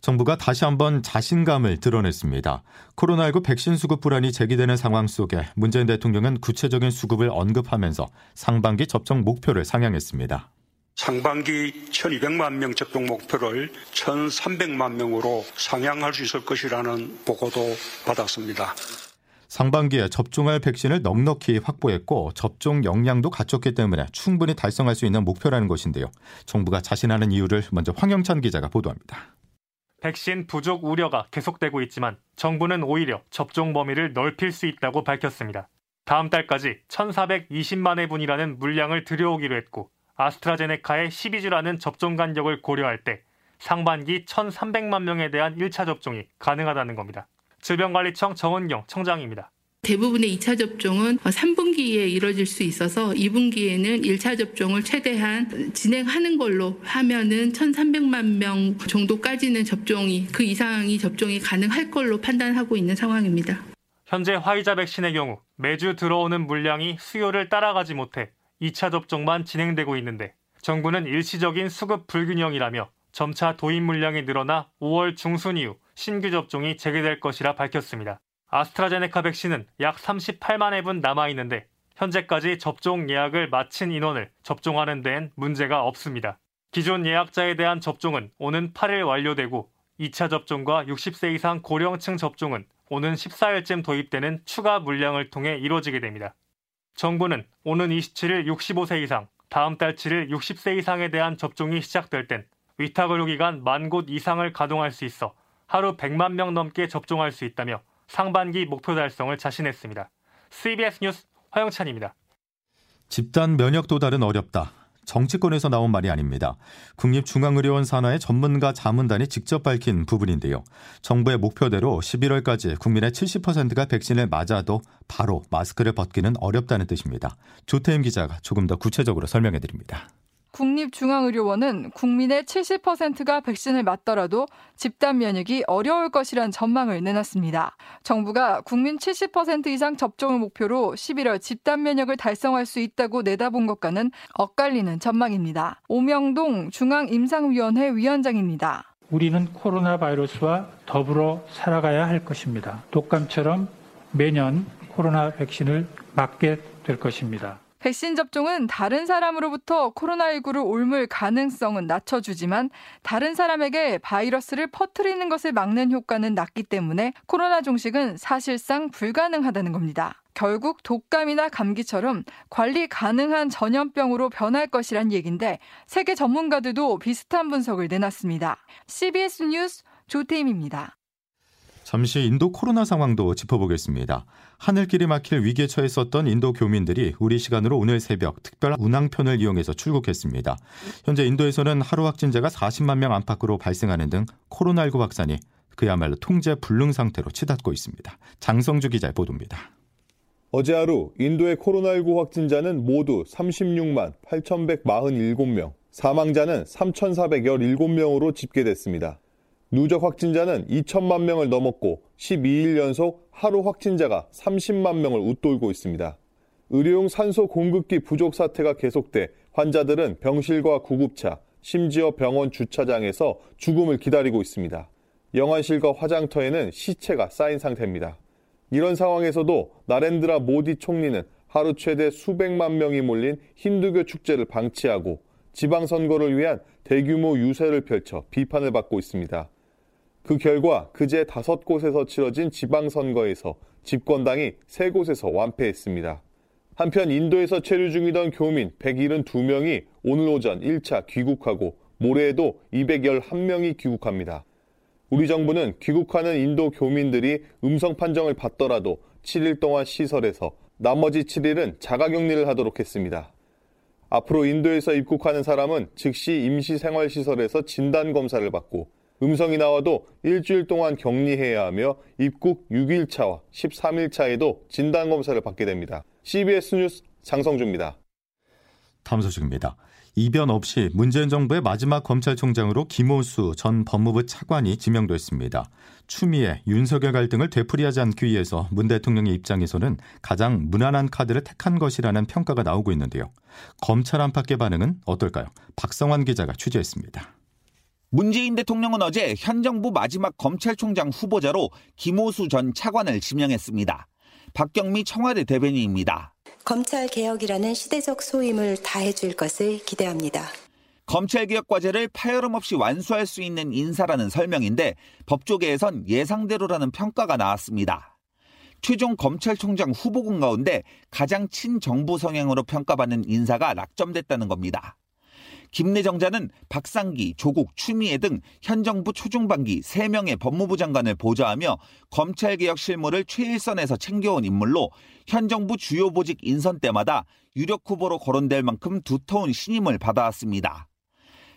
정부가 다시 한번 자신감을 드러냈습니다. 코로나19 백신 수급 불안이 제기되는 상황 속에 문재인 대통령은 구체적인 수급을 언급하면서 상반기 접종 목표를 상향했습니다. 상반기 1200만 명 접종 목표를 1300만 명으로 상향할 수 있을 것이라는 보고도 받았습니다. 상반기에 접종할 백신을 넉넉히 확보했고 접종 역량도 갖췄기 때문에 충분히 달성할 수 있는 목표라는 것인데요. 정부가 자신하는 이유를 먼저 황영찬 기자가 보도합니다. 백신 부족 우려가 계속되고 있지만 정부는 오히려 접종 범위를 넓힐 수 있다고 밝혔습니다. 다음 달까지 1,420만 회분이라는 물량을 들여오기로 했고 아스트라제네카의 12주라는 접종 간격을 고려할 때 상반기 1,300만 명에 대한 1차 접종이 가능하다는 겁니다. 질병관리청 정은경 청장입니다. 대부분의 2차 접종은 3분기에 이뤄질 수 있어서 2분기에는 1차 접종을 최대한 진행하는 걸로 하면은 1,300만 명 정도까지는 접종이 그 이상이 접종이 가능할 걸로 판단하고 있는 상황입니다. 현재 화이자 백신의 경우 매주 들어오는 물량이 수요를 따라가지 못해 2차 접종만 진행되고 있는데 정부는 일시적인 수급 불균형이라며 점차 도입 물량이 늘어나 5월 중순 이후 신규 접종이 재개될 것이라 밝혔습니다. 아스트라제네카 백신은 약 38만 회분 남아 있는데 현재까지 접종 예약을 마친 인원을 접종하는 데엔 문제가 없습니다. 기존 예약자에 대한 접종은 오는 8일 완료되고 2차 접종과 60세 이상 고령층 접종은 오는 14일쯤 도입되는 추가 물량을 통해 이루어지게 됩니다. 정부는 오는 27일 65세 이상, 다음 달 7일 60세 이상에 대한 접종이 시작될 땐 위탁 의료기관 만 곳 이상을 가동할 수 있어 하루 100만 명 넘게 접종할 수 있다며 상반기 목표 달성을 자신했습니다. CBS 뉴스 화영찬입니다. 집단 면역 도달은 어렵다. 정치권에서 나온 말이 아닙니다. 국립중앙의료원 산하의 전문가 자문단이 직접 밝힌 부분인데요. 정부의 목표대로 11월까지 국민의 70%가 백신을 맞아도 바로 마스크를 벗기는 어렵다는 뜻입니다. 조태임 기자가 조금 더 구체적으로 설명해 드립니다. 국립중앙의료원은 국민의 70%가 백신을 맞더라도 집단 면역이 어려울 것이란 전망을 내놨습니다. 정부가 국민 70% 이상 접종을 목표로 11월 집단 면역을 달성할 수 있다고 내다본 것과는 엇갈리는 전망입니다. 오명동 중앙임상위원회 위원장입니다. 우리는 코로나 바이러스와 더불어 살아가야 할 것입니다. 독감처럼 매년 코로나 백신을 맞게 될 것입니다. 백신 접종은 다른 사람으로부터 코로나19를 옮을 가능성은 낮춰주지만 다른 사람에게 바이러스를 퍼뜨리는 것을 막는 효과는 낮기 때문에 코로나 종식은 사실상 불가능하다는 겁니다. 결국 독감이나 감기처럼 관리 가능한 전염병으로 변할 것이란 얘기인데 세계 전문가들도 비슷한 분석을 내놨습니다. CBS 뉴스 조태임입니다. 잠시 인도 코로나 상황도 짚어보겠습니다. 하늘길이 막힐 위기에 처했었던 인도 교민들이 우리 시간으로 오늘 새벽 특별 운항편을 이용해서 출국했습니다. 현재 인도에서는 하루 확진자가 40만 명 안팎으로 발생하는 등 코로나19 확산이 그야말로 통제 불능 상태로 치닫고 있습니다. 장성주 기자의 보도입니다. 어제 하루 인도의 코로나19 확진자는 모두 36만 8,147명, 사망자는 3,417명으로 집계됐습니다. 누적 확진자는 2천만 명을 넘었고 12일 연속 하루 확진자가 30만 명을 웃돌고 있습니다. 의료용 산소 공급기 부족 사태가 계속돼 환자들은 병실과 구급차, 심지어 병원 주차장에서 죽음을 기다리고 있습니다. 영안실과 화장터에는 시체가 쌓인 상태입니다. 이런 상황에서도 나렌드라 모디 총리는 하루 최대 수백만 명이 몰린 힌두교 축제를 방치하고 지방선거를 위한 대규모 유세를 펼쳐 비판을 받고 있습니다. 그 결과 그제 다섯 곳에서 치러진 지방선거에서 집권당이 세 곳에서 완패했습니다. 한편 인도에서 체류 중이던 교민 172명이 오늘 오전 1차 귀국하고 모레에도 211명이 귀국합니다. 우리 정부는 귀국하는 인도 교민들이 음성 판정을 받더라도 7일 동안 시설에서 나머지 7일은 자가격리를 하도록 했습니다. 앞으로 인도에서 입국하는 사람은 즉시 임시생활시설에서 진단검사를 받고 음성이 나와도 일주일 동안 격리해야 하며 입국 6일차와 13일차에도 진단검사를 받게 됩니다. CBS 뉴스 장성주입니다. 다음 소식입니다. 이변 없이 문재인 정부의 마지막 검찰총장으로 김호수 전 법무부 차관이 지명됐습니다. 추미애, 윤석열 갈등을 되풀이하지 않기 위해서 문 대통령의 입장에서는 가장 무난한 카드를 택한 것이라는 평가가 나오고 있는데요. 검찰 안팎의 반응은 어떨까요? 박성환 기자가 취재했습니다. 문재인 대통령은 어제 현 정부 마지막 검찰총장 후보자로 김호수 전 차관을 지명했습니다. 박경미 청와대 대변인입니다. 검찰 개혁이라는 시대적 소임을 다해줄 것을 기대합니다. 검찰 개혁 과제를 파열음 없이 완수할 수 있는 인사라는 설명인데 법조계에선 예상대로라는 평가가 나왔습니다. 최종 검찰총장 후보군 가운데 가장 친정부 성향으로 평가받는 인사가 낙점됐다는 겁니다. 김내정자는 박상기, 조국, 추미애 등 현 정부 초중반기 3명의 법무부 장관을 보좌하며 검찰개혁 실무를 최일선에서 챙겨온 인물로 현 정부 주요 보직 인선 때마다 유력 후보로 거론될 만큼 두터운 신임을 받아왔습니다.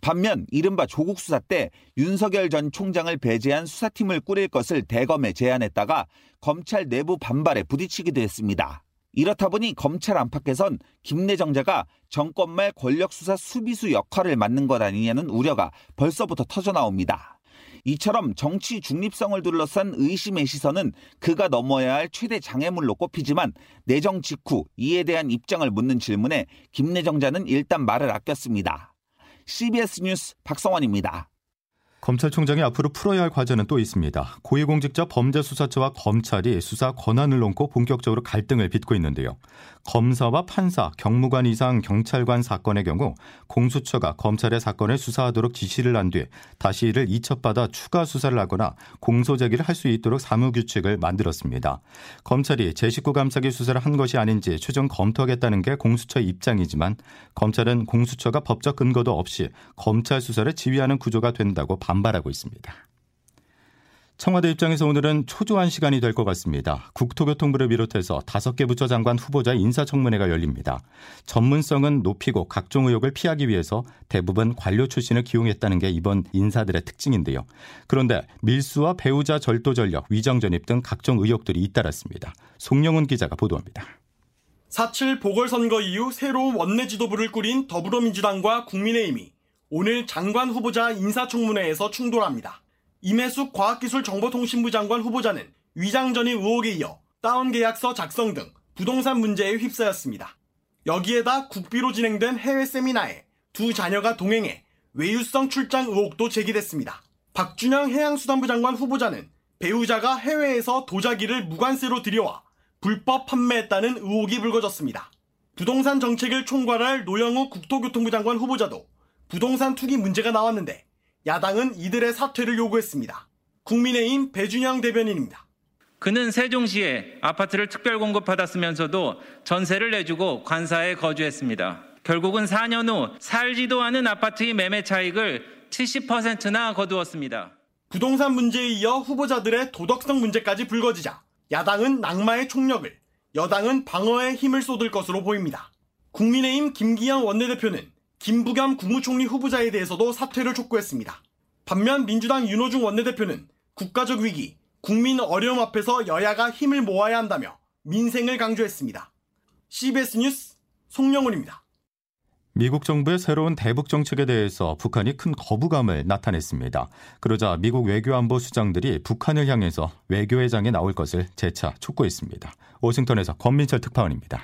반면 이른바 조국 수사 때 윤석열 전 총장을 배제한 수사팀을 꾸릴 것을 대검에 제안했다가 검찰 내부 반발에 부딪히기도 했습니다. 이렇다 보니 검찰 안팎에선 김내정자가 정권 말 권력수사 수비수 역할을 맡는 것 아니냐는 우려가 벌써부터 터져나옵니다. 이처럼 정치 중립성을 둘러싼 의심의 시선은 그가 넘어야 할 최대 장애물로 꼽히지만 내정 직후 이에 대한 입장을 묻는 질문에 김내정자는 일단 말을 아꼈습니다. CBS 뉴스 박성원입니다. 검찰총장이 앞으로 풀어야 할 과제는 또 있습니다. 고위공직자 범죄수사처와 검찰이 수사 권한을 놓고 본격적으로 갈등을 빚고 있는데요. 검사와 판사, 경무관 이상 경찰관 사건의 경우 공수처가 검찰의 사건을 수사하도록 지시를 한 뒤 다시 이를 이첩받아 추가 수사를 하거나 공소 제기를 할 수 있도록 사무 규칙을 만들었습니다. 검찰이 제19 감사기 수사를 한 것이 아닌지 최종 검토하겠다는 게 공수처의 입장이지만 검찰은 공수처가 법적 근거도 없이 검찰 수사를 지휘하는 구조가 된다고 반발하고 있습니다. 청와대 입장에서 오늘은 초조한 시간이 될 것 같습니다. 국토교통부를 비롯해서 다섯 개 부처 장관 후보자 인사청문회가 열립니다. 전문성은 높이고 각종 의혹을 피하기 위해서 대부분 관료 출신을 기용했다는 게 이번 인사들의 특징인데요. 그런데 밀수와 배우자 절도 전력, 위정 전입 등 각종 의혹들이 잇따랐습니다. 송영훈 기자가 보도합니다. 4.7 보궐선거 이후 새로운 원내 지도부를 꾸린 더불어민주당과 국민의힘이 오늘 장관 후보자 인사청문회에서 충돌합니다. 임혜숙 과학기술정보통신부 장관 후보자는 위장전입 의혹에 이어 다운 계약서 작성 등 부동산 문제에 휩싸였습니다. 여기에다 국비로 진행된 해외 세미나에 두 자녀가 동행해 외유성 출장 의혹도 제기됐습니다. 박준영 해양수산부 장관 후보자는 배우자가 해외에서 도자기를 무관세로 들여와 불법 판매했다는 의혹이 불거졌습니다. 부동산 정책을 총괄할 노영우 국토교통부 장관 후보자도 부동산 투기 문제가 나왔는데 야당은 이들의 사퇴를 요구했습니다. 국민의힘 배준영 대변인입니다. 그는 세종시에 아파트를 특별 공급받았으면서도 전세를 내주고 관사에 거주했습니다. 결국은 4년 후 살지도 않은 아파트의 매매 차익을 70%나 거두었습니다. 부동산 문제에 이어 후보자들의 도덕성 문제까지 불거지자 야당은 낙마의 총력을, 여당은 방어에 힘을 쏟을 것으로 보입니다. 국민의힘 김기현 원내대표는 김부겸 국무총리 후보자에 대해서도 사퇴를 촉구했습니다. 반면 민주당 윤호중 원내대표는 국가적 위기, 국민 어려움 앞에서 여야가 힘을 모아야 한다며 민생을 강조했습니다. CBS 뉴스 송영훈입니다. 미국 정부의 새로운 대북 정책에 대해서 북한이 큰 거부감을 나타냈습니다. 그러자 미국 외교안보 수장들이 북한을 향해서 외교회장에 나올 것을 재차 촉구했습니다. 워싱턴에서 권민철 특파원입니다.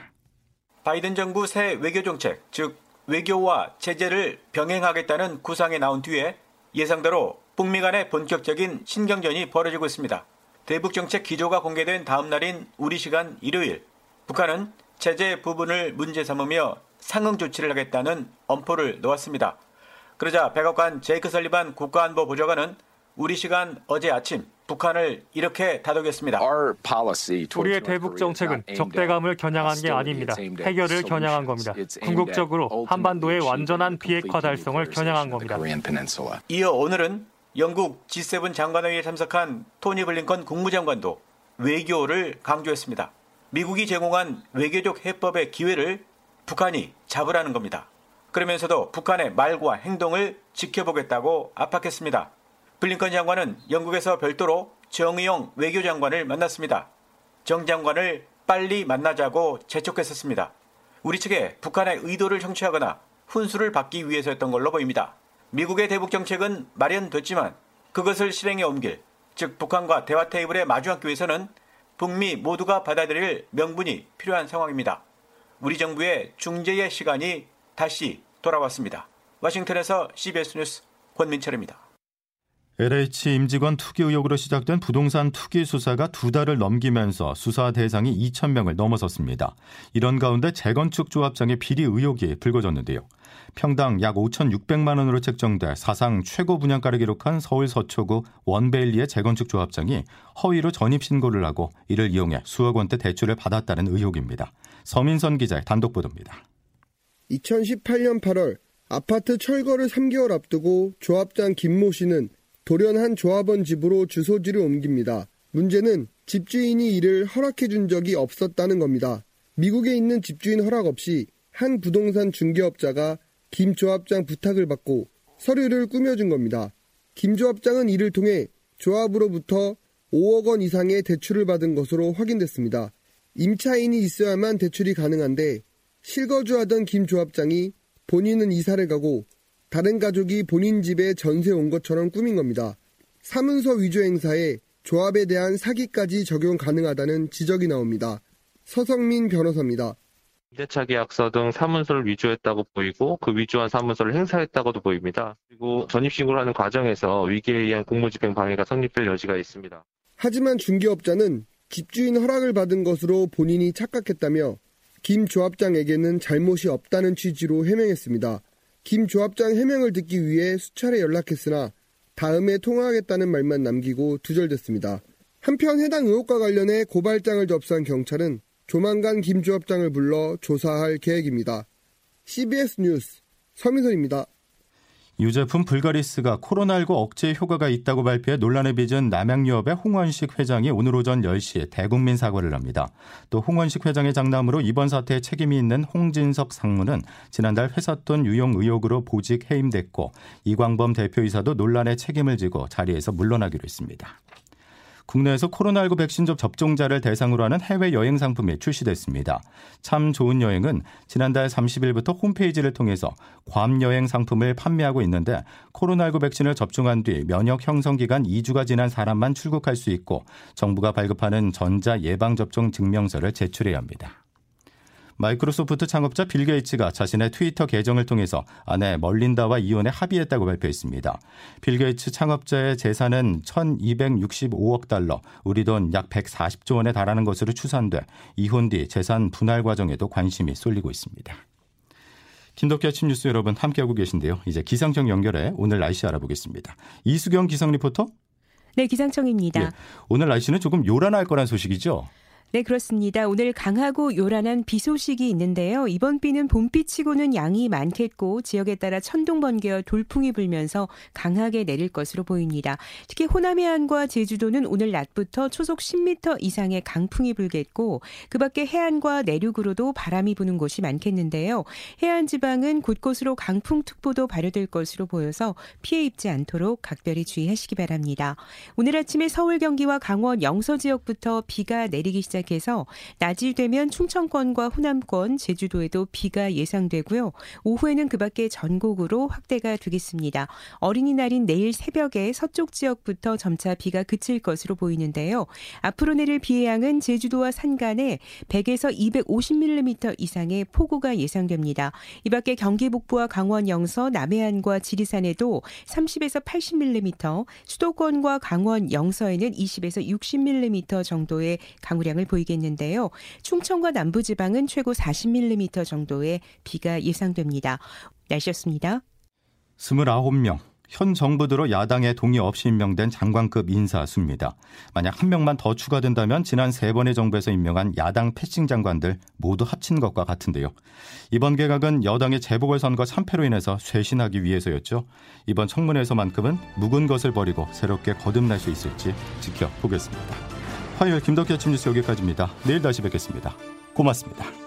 바이든 정부 새 외교 정책, 즉 외교와 제재를 병행하겠다는 구상이 나온 뒤에 예상대로 북미 간의 본격적인 신경전이 벌어지고 있습니다. 대북 정책 기조가 공개된 다음 날인 우리 시간 일요일, 북한은 제재 부분을 문제 삼으며 상응 조치를 하겠다는 엄포를 놓았습니다. 그러자 백악관 제이크 설리반 국가안보 보좌관은 우리 시간 어제 아침 북한을 이렇게 다독였습니다. 우리의 대북 정책은 적대감을 겨냥한 게 아닙니다. 해결을 겨냥한 겁니다. 궁극적으로 한반도의 완전한 비핵화 달성을 겨냥한 겁니다. 이어 오늘은 영국 G7 장관회의에 참석한 토니 블링컨 국무장관도 외교를 강조했습니다. 미국이 제공한 외교적 해법의 기회를 북한이 잡으라는 겁니다. 그러면서도 북한의 말과 행동을 지켜보겠다고 압박했습니다. 블링컨 장관은 영국에서 별도로 정의용 외교장관을 만났습니다. 정 장관을 빨리 만나자고 재촉했었습니다. 우리 측에 북한의 의도를 청취하거나 훈수를 받기 위해서였던 걸로 보입니다. 미국의 대북 정책은 마련됐지만 그것을 실행에 옮길, 즉 북한과 대화 테이블에 마주하기 위해서는 북미 모두가 받아들일 명분이 필요한 상황입니다. 우리 정부의 중재의 시간이 다시 돌아왔습니다. 워싱턴에서 CBS 뉴스 권민철입니다. LH 임직원 투기 의혹으로 시작된 부동산 투기 수사가 두 달을 넘기면서 수사 대상이 2천 명을 넘어섰습니다. 이런 가운데 재건축 조합장의 비리 의혹이 불거졌는데요. 평당 약 5,600만 원으로 책정돼 사상 최고 분양가를 기록한 서울 서초구 원베일리의 재건축 조합장이 허위로 전입 신고를 하고 이를 이용해 수억 원대 대출을 받았다는 의혹입니다. 서민선 기자의 단독 보도입니다. 2018년 8월 아파트 철거를 3개월 앞두고 조합장 김모 씨는 돌연 한 조합원 집으로 주소지를 옮깁니다. 문제는 집주인이 이를 허락해 준 적이 없었다는 겁니다. 미국에 있는 집주인 허락 없이 한 부동산 중개업자가 김 조합장 부탁을 받고 서류를 꾸며준 겁니다. 김 조합장은 이를 통해 조합으로부터 5억 원 이상의 대출을 받은 것으로 확인됐습니다. 임차인이 있어야만 대출이 가능한데 실거주하던 김 조합장이 본인은 이사를 가고 다른 가족이 본인 집에 전세 온 것처럼 꾸민 겁니다. 사문서 위조 행사에 조합에 대한 사기까지 적용 가능하다는 지적이 나옵니다. 서성민 변호사입니다. 임대차 계약서 등 사문서를 위조했다고 보이고 그 위조한 사문서를 행사했다고도 보입니다. 그리고 전입신고를 하는 과정에서 위기에 의한 공무집행 방해가 성립될 여지가 있습니다. 하지만 중개업자는 집주인 허락을 받은 것으로 본인이 착각했다며 김 조합장에게는 잘못이 없다는 취지로 해명했습니다. 김 조합장 해명을 듣기 위해 수차례 연락했으나 다음에 통화하겠다는 말만 남기고 두절됐습니다. 한편 해당 의혹과 관련해 고발장을 접수한 경찰은 조만간 김 조합장을 불러 조사할 계획입니다. CBS 뉴스 서민선입니다. 유제품 불가리스가 코로나19 억제 효과가 있다고 발표해 논란에 빚은 남양유업의 홍원식 회장이 오늘 오전 10시에 대국민 사과를 합니다. 또 홍원식 회장의 장남으로 이번 사태에 책임이 있는 홍진석 상무는 지난달 회사 돈 유용 의혹으로 보직 해임됐고 이광범 대표이사도 논란에 책임을 지고 자리에서 물러나기로 했습니다. 국내에서 코로나19 백신 접종자를 대상으로 하는 해외 여행 상품이 출시됐습니다. 참 좋은 여행은 지난달 30일부터 홈페이지를 통해서 괌 여행 상품을 판매하고 있는데 코로나19 백신을 접종한 뒤 면역 형성 기간 2주가 지난 사람만 출국할 수 있고 정부가 발급하는 전자 예방 접종 증명서를 제출해야 합니다. 마이크로소프트 창업자 빌 게이츠가 자신의 트위터 계정을 통해서 아내 멀린다와 이혼에 합의했다고 발표했습니다. 빌 게이츠 창업자의 재산은 1265억 달러, 우리 돈 약 140조 원에 달하는 것으로 추산돼 이혼 뒤 재산 분할 과정에도 관심이 쏠리고 있습니다. 김덕기 아침 뉴스 여러분 함께하고 계신데요. 이제 기상청 연결해 오늘 날씨 알아보겠습니다. 이수경 기상 리포터? 네, 기상청입니다. 예, 오늘 날씨는 조금 요란할 거란 소식이죠? 네, 그렇습니다. 오늘 강하고 요란한 비 소식이 있는데요. 이번 비는 봄비치고는 양이 많겠고 지역에 따라 천둥 번개와 돌풍이 불면서 강하게 내릴 것으로 보입니다. 특히 호남 해안과 제주도는 오늘 낮부터 초속 10m 이상의 강풍이 불겠고 그 밖에 해안과 내륙으로도 바람이 부는 곳이 많겠는데요. 해안 지방은 곳곳으로 강풍특보도 발효될 것으로 보여서 피해 입지 않도록 각별히 주의하시기 바랍니다. 오늘 아침에 서울 경기와 강원 영서 지역부터 비가 내리기 시작 시작해서 낮이 되면 충청권과 호남권, 제주도에도 비가 예상되고요. 오후에는 그 밖에 전국으로 확대가 되겠습니다. 어린이날인 내일 새벽에 서쪽 지역부터 점차 비가 그칠 것으로 보이는데요. 앞으로 내릴 비의 양은 제주도와 산간에 100에서 250mm 이상의 폭우가 예상됩니다. 이 밖에 경기 북부와 강원 영서, 남해안과 지리산에도 30에서 80mm, 수도권과 강원 영서에는 20에서 60mm 정도의 강우량을 보이겠는데요. 충청과 남부지방은 최고 40mm 정도의 비가 예상됩니다. 날씨였습니다. 29명. 현 정부 들어 야당의 동의 없이 임명된 장관급 인사 수입니다. 만약 한 명만 더 추가된다면 지난 세 번의 정부에서 임명한 야당 패싱 장관들 모두 합친 것과 같은데요. 이번 개각은 여당의 재보궐선거 참패로 인해서 쇄신하기 위해서였죠. 이번 청문회에서만큼은 묵은 것을 버리고 새롭게 거듭날 수 있을지 지켜보겠습니다. 화요일 김덕기 아침 뉴스 여기까지입니다. 내일 다시 뵙겠습니다. 고맙습니다.